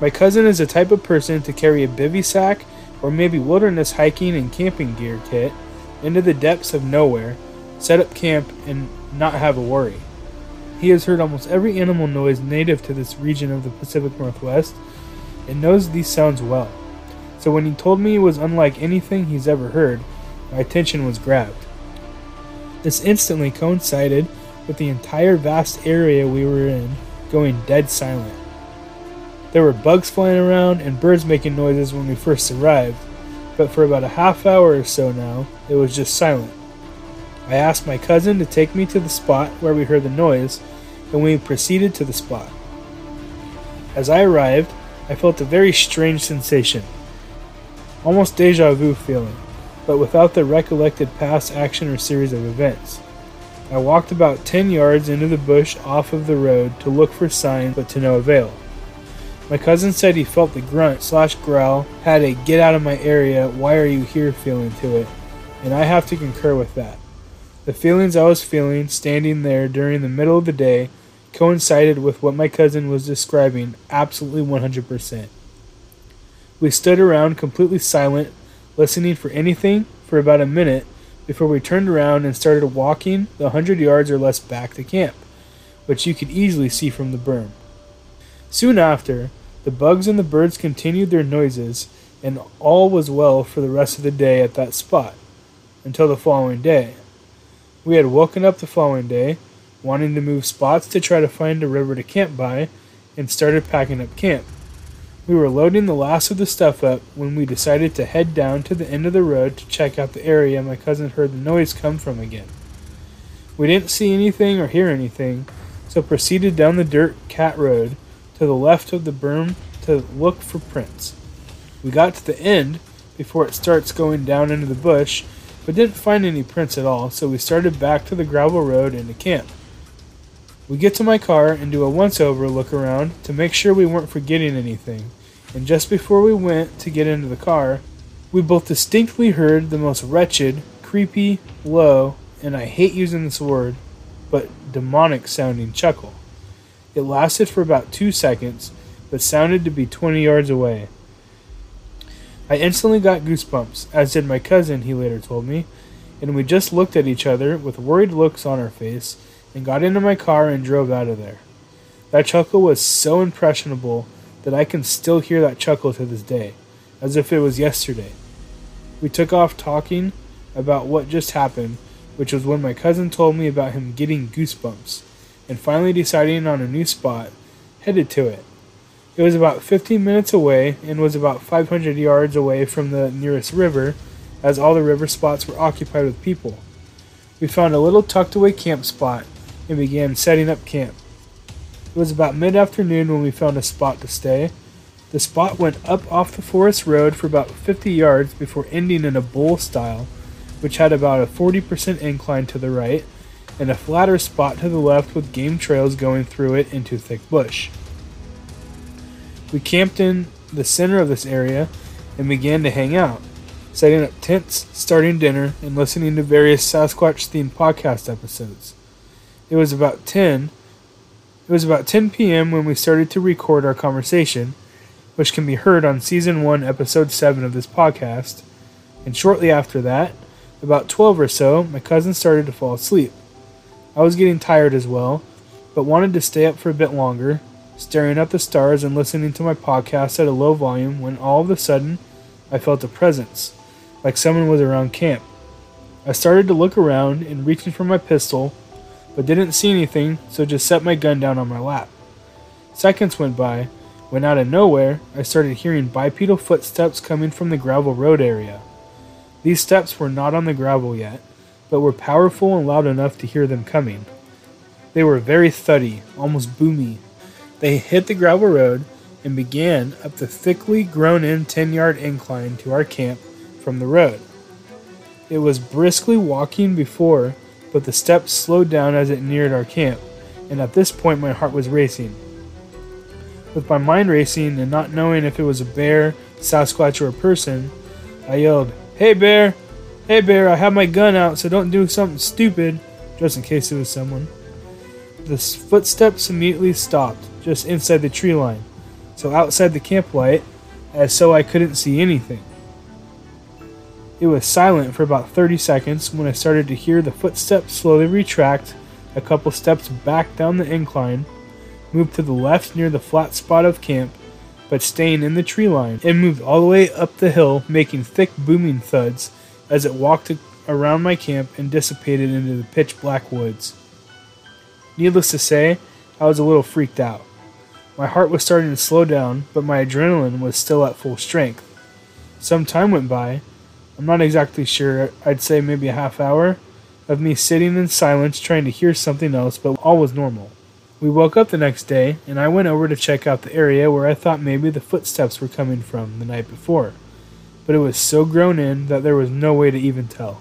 My cousin is the type of person to carry a bivy sack or maybe wilderness hiking and camping gear kit into the depths of nowhere, set up camp, and not have a worry. He has heard almost every animal noise native to this region of the Pacific Northwest and knows these sounds well. So when he told me it was unlike anything he's ever heard, my attention was grabbed. This instantly coincided with the entire vast area we were in going dead silent. There were bugs flying around and birds making noises when we first arrived, but for about a half hour or so now, it was just silent. I asked my cousin to take me to the spot where we heard the noise, and we proceeded to the spot. As I arrived, I felt a very strange sensation almost deja vu feeling, but without the recollected past action or series of events. I walked about 10 yards into the bush off of the road to look for signs, but to no avail. My cousin said he felt the grunt slash growl had a get out of my area, why are you here feeling to it, and I have to concur with that. The feelings I was feeling standing there during the middle of the day coincided with what my cousin was describing absolutely 100%. We stood around completely silent, listening for anything for about a minute before we turned around and started walking the hundred yards or less back to camp, which you could easily see from the berm. Soon after, the bugs and the birds continued their noises, and all was well for the rest of the day at that spot, until the following day. We had woken up the following day, wanting to move spots to try to find a river to camp by, and started packing up camp. We were loading the last of the stuff up when we decided to head down to the end of the road to check out the area my cousin heard the noise come from again. We didn't see anything or hear anything, so proceeded down the dirt cat road to the left of the berm to look for prints. We got to the end before it starts going down into the bush, but didn't find any prints at all, so we started back to the gravel road into camp. We get to my car and do a once over look around to make sure we weren't forgetting anything, and just before we went to get into the car, we both distinctly heard the most wretched, creepy, low, and I hate using this word, but demonic sounding chuckle. It lasted for about two seconds, but sounded to be 20 yards away. I instantly got goosebumps, as did my cousin, he later told me, and we just looked at each other with worried looks on our face and got into my car and drove out of there. That chuckle was so impressionable that I can still hear that chuckle to this day, as if it was yesterday. We took off talking about what just happened, which was when my cousin told me about him getting goosebumps, and finally deciding on a new spot, headed to it. It was about 15 minutes away and was about 500 yards away from the nearest river, as all the river spots were occupied with people. We found a little tucked away camp spot and began setting up camp. It was about mid afternoon when we found a spot to stay. The spot went up off the forest road for about 50 yards before ending in a bowl style, which had about a 40% incline to the right and a flatter spot to the left with game trails going through it into thick bush. We camped in the center of this area and began to hang out, setting up tents, starting dinner, and listening to various Sasquatch themed podcast episodes. It was about 10 it was about 10 p.m. when we started to record our conversation, which can be heard on season 1 episode 7 of this podcast. And shortly after that, about 12 or so, my cousin started to fall asleep. I was getting tired as well, but wanted to stay up for a bit longer, staring at the stars and listening to my podcast at a low volume when all of a sudden I felt a presence, like someone was around camp. I started to look around and reaching for my pistol, but didn't see anything, so just set my gun down on my lap. Seconds went by, when out of nowhere I started hearing bipedal footsteps coming from the gravel road area. These steps were not on the gravel yet, but were powerful and loud enough to hear them coming. They were very thuddy, almost boomy. They hit the gravel road and began up the thickly grown in 10 yard incline to our camp from the road. It was briskly walking before, but the steps slowed down as it neared our camp, and at this point my heart was racing. With my mind racing and not knowing if it was a bear, Sasquatch, or a person, I yelled, Hey bear! Hey bear, I have my gun out, so don't do something stupid, just in case it was someone. The footsteps immediately stopped, just inside the tree line, so outside the camp light, as so I couldn't see anything. It was silent for about 30 seconds when I started to hear the footsteps slowly retract a couple steps back down the incline, move to the left near the flat spot of camp, but staying in the tree line, and moved all the way up the hill, making thick booming thuds as it walked around my camp and dissipated into the pitch black woods. Needless to say, I was a little freaked out. My heart was starting to slow down, but my adrenaline was still at full strength. Some time went by, I'm not exactly sure, I'd say maybe a half hour, of me sitting in silence trying to hear something else, but all was normal. We woke up the next day, and I went over to check out the area where I thought maybe the footsteps were coming from the night before, but it was so grown in that there was no way to even tell.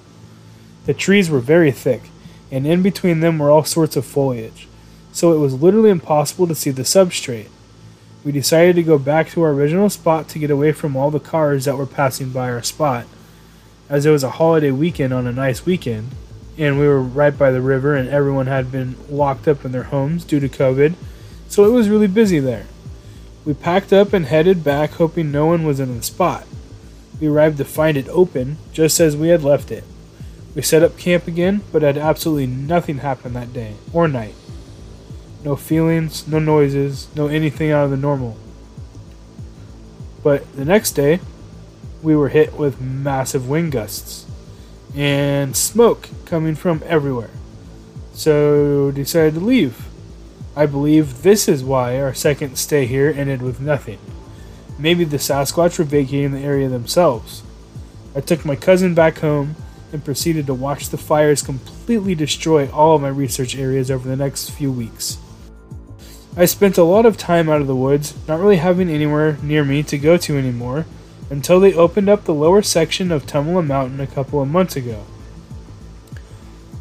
The trees were very thick, and in between them were all sorts of foliage, so it was literally impossible to see the substrate. We decided to go back to our original spot to get away from all the cars that were passing by our spot as it was a holiday weekend on a nice weekend, and we were right by the river, and everyone had been locked up in their homes due to COVID, so it was really busy there. We packed up and headed back, hoping no one was in the spot. We arrived to find it open, just as we had left it. We set up camp again, but had absolutely nothing happen that day or night. No feelings, no noises, no anything out of the normal. But the next day, we were hit with massive wind gusts and smoke coming from everywhere. So decided to leave. I believe this is why our second stay here ended with nothing. Maybe the Sasquatch were vacating the area themselves. I took my cousin back home and proceeded to watch the fires completely destroy all of my research areas over the next few weeks. I spent a lot of time out of the woods, not really having anywhere near me to go to anymore, until they opened up the lower section of Tumala Mountain a couple of months ago.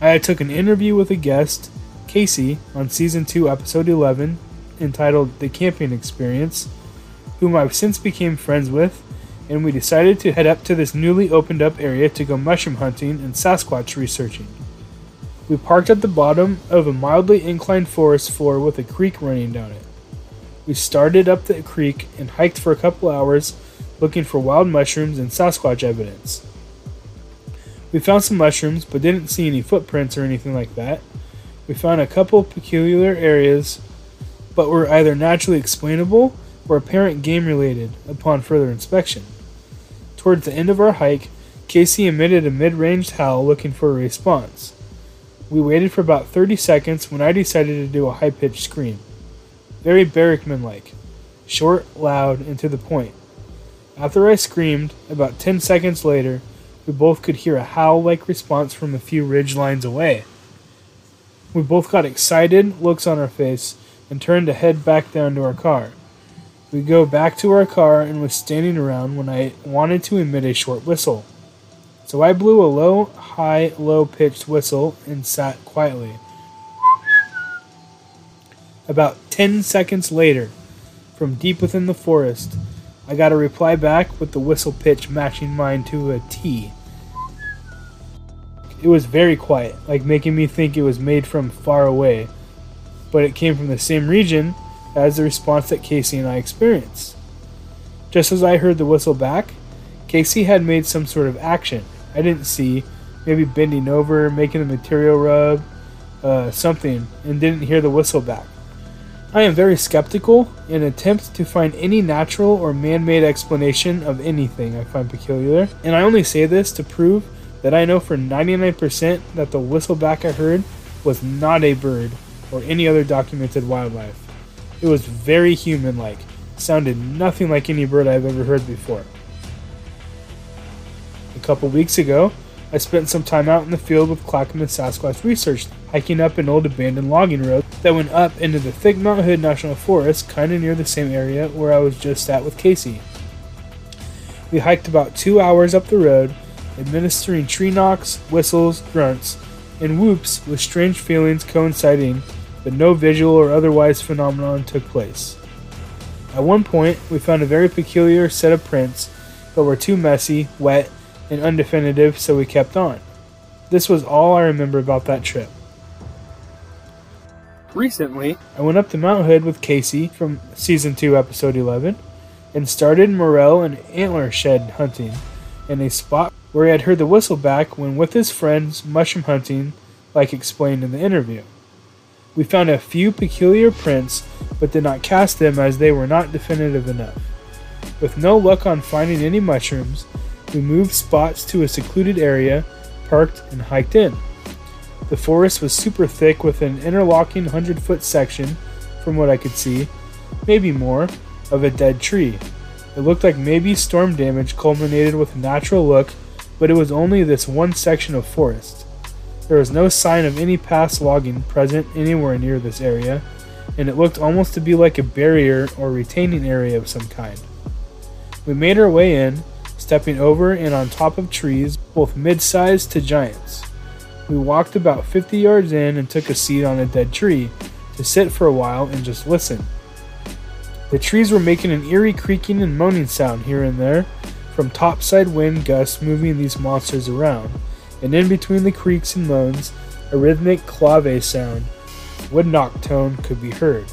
I took an interview with a guest, Casey, on season 2, episode 11, entitled The Camping Experience, whom I've since became friends with, and we decided to head up to this newly opened up area to go mushroom hunting and Sasquatch researching. We parked at the bottom of a mildly inclined forest floor with a creek running down it. We started up the creek and hiked for a couple hours looking for wild mushrooms and Sasquatch evidence. We found some mushrooms, but didn't see any footprints or anything like that. We found a couple peculiar areas, but were either naturally explainable or apparent game related upon further inspection. Towards the end of our hike, Casey emitted a mid range howl looking for a response. We waited for about 30 seconds when I decided to do a high pitched scream. Very Barackman like, short, loud, and to the point. After I screamed, about 10 seconds later, we both could hear a howl like response from a few ridge lines away. We both got excited looks on our face and turned to head back down to our car. We go back to our car and was standing around when I wanted to emit a short whistle. So I blew a low, high, low pitched whistle and sat quietly. About 10 seconds later, from deep within the forest, I got a reply back with the whistle pitch matching mine to a T. It was very quiet, like making me think it was made from far away, but it came from the same region as the response that Casey and I experienced. Just as I heard the whistle back, Casey had made some sort of action. I didn't see, maybe bending over, making the material rub, uh, something, and didn't hear the whistle back. I am very skeptical in attempt to find any natural or man made explanation of anything I find peculiar, and I only say this to prove that I know for 99% that the whistleback I heard was not a bird or any other documented wildlife. It was very human like, sounded nothing like any bird I've ever heard before. A couple weeks ago, I spent some time out in the field with Clackamas Sasquatch Research, hiking up an old abandoned logging road that went up into the thick Mount Hood National Forest, kind of near the same area where I was just at with Casey. We hiked about two hours up the road, administering tree knocks, whistles, grunts, and whoops with strange feelings coinciding, but no visual or otherwise phenomenon took place. At one point, we found a very peculiar set of prints, but were too messy, wet, and undefinitive, so we kept on. This was all I remember about that trip. Recently, I went up to Mount Hood with Casey from season 2, episode 11, and started morel and antler shed hunting in a spot where he had heard the whistle back when with his friends mushroom hunting, like explained in the interview. We found a few peculiar prints, but did not cast them as they were not definitive enough. With no luck on finding any mushrooms, we moved spots to a secluded area, parked, and hiked in. The forest was super thick with an interlocking 100 foot section, from what I could see, maybe more, of a dead tree. It looked like maybe storm damage culminated with a natural look, but it was only this one section of forest. There was no sign of any past logging present anywhere near this area, and it looked almost to be like a barrier or retaining area of some kind. We made our way in, stepping over and on top of trees, both mid sized to giants. We walked about 50 yards in and took a seat on a dead tree to sit for a while and just listen. The trees were making an eerie creaking and moaning sound here and there from topside wind gusts moving these monsters around, and in between the creaks and moans, a rhythmic clave sound, wood knock tone, could be heard.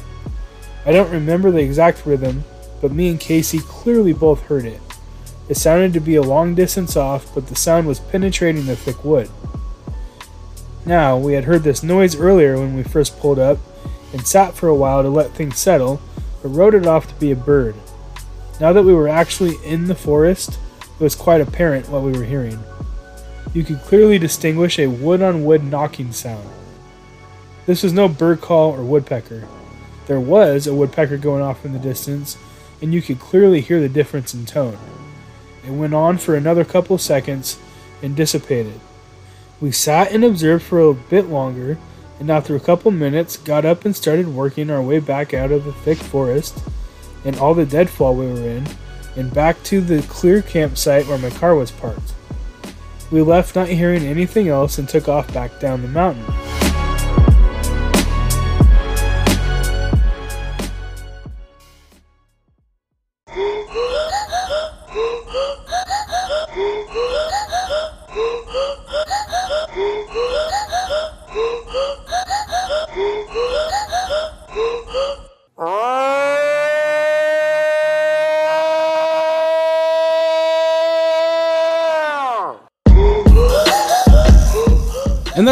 I don't remember the exact rhythm, but me and Casey clearly both heard it. It sounded to be a long distance off, but the sound was penetrating the thick wood. Now, we had heard this noise earlier when we first pulled up and sat for a while to let things settle, but wrote it off to be a bird. Now that we were actually in the forest, it was quite apparent what we were hearing. You could clearly distinguish a wood on wood knocking sound. This was no bird call or woodpecker. There was a woodpecker going off in the distance, and you could clearly hear the difference in tone. It went on for another couple seconds and dissipated. We sat and observed for a bit longer, and after a couple minutes got up and started working our way back out of the thick forest and all the deadfall we were in, and back to the clear campsite where my car was parked. We left not hearing anything else and took off back down the mountain.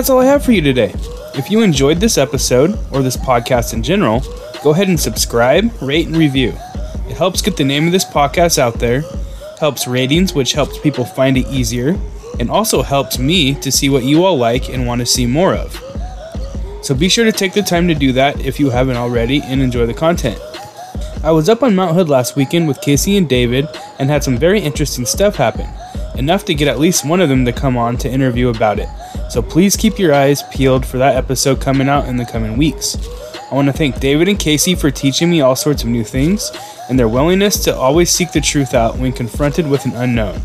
That's all I have for you today. If you enjoyed this episode, or this podcast in general, go ahead and subscribe, rate, and review. It helps get the name of this podcast out there, helps ratings, which helps people find it easier, and also helps me to see what you all like and want to see more of. So be sure to take the time to do that if you haven't already and enjoy the content. I was up on Mount Hood last weekend with Casey and David and had some very interesting stuff happen, enough to get at least one of them to come on to interview about it. So please keep your eyes peeled for that episode coming out in the coming weeks. I want to thank David and Casey for teaching me all sorts of new things and their willingness to always seek the truth out when confronted with an unknown.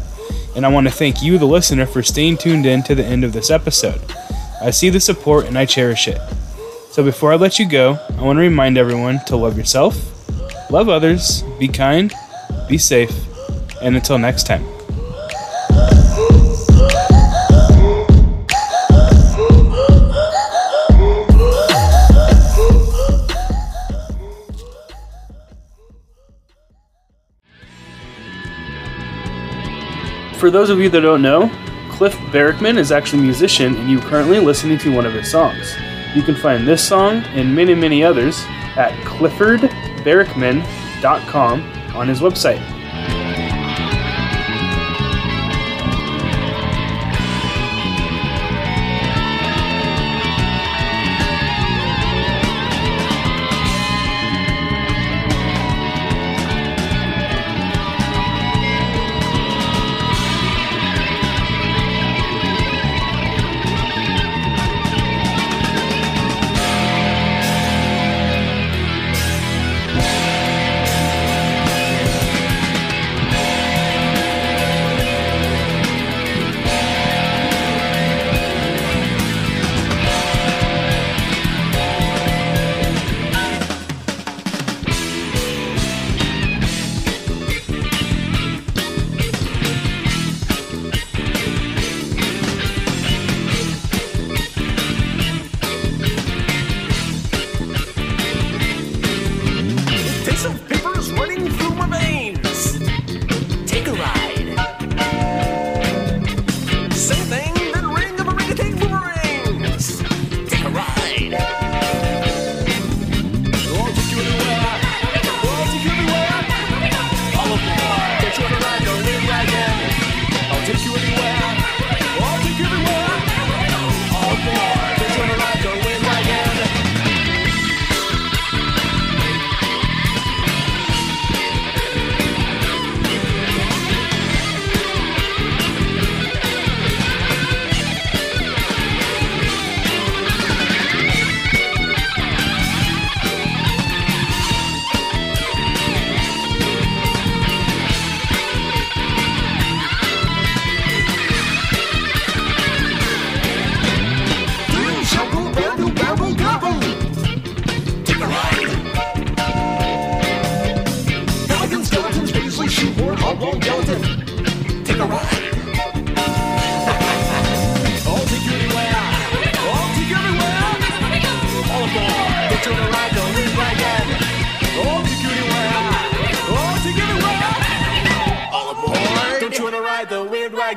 And I want to thank you, the listener, for staying tuned in to the end of this episode. I see the support and I cherish it. So before I let you go, I want to remind everyone to love yourself, love others, be kind, be safe, and until next time. For those of you that don't know, Cliff Barackman is actually a musician and you're currently listening to one of his songs. You can find this song and many, many others at cliffordbarackman.com on his website.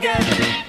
Aboard.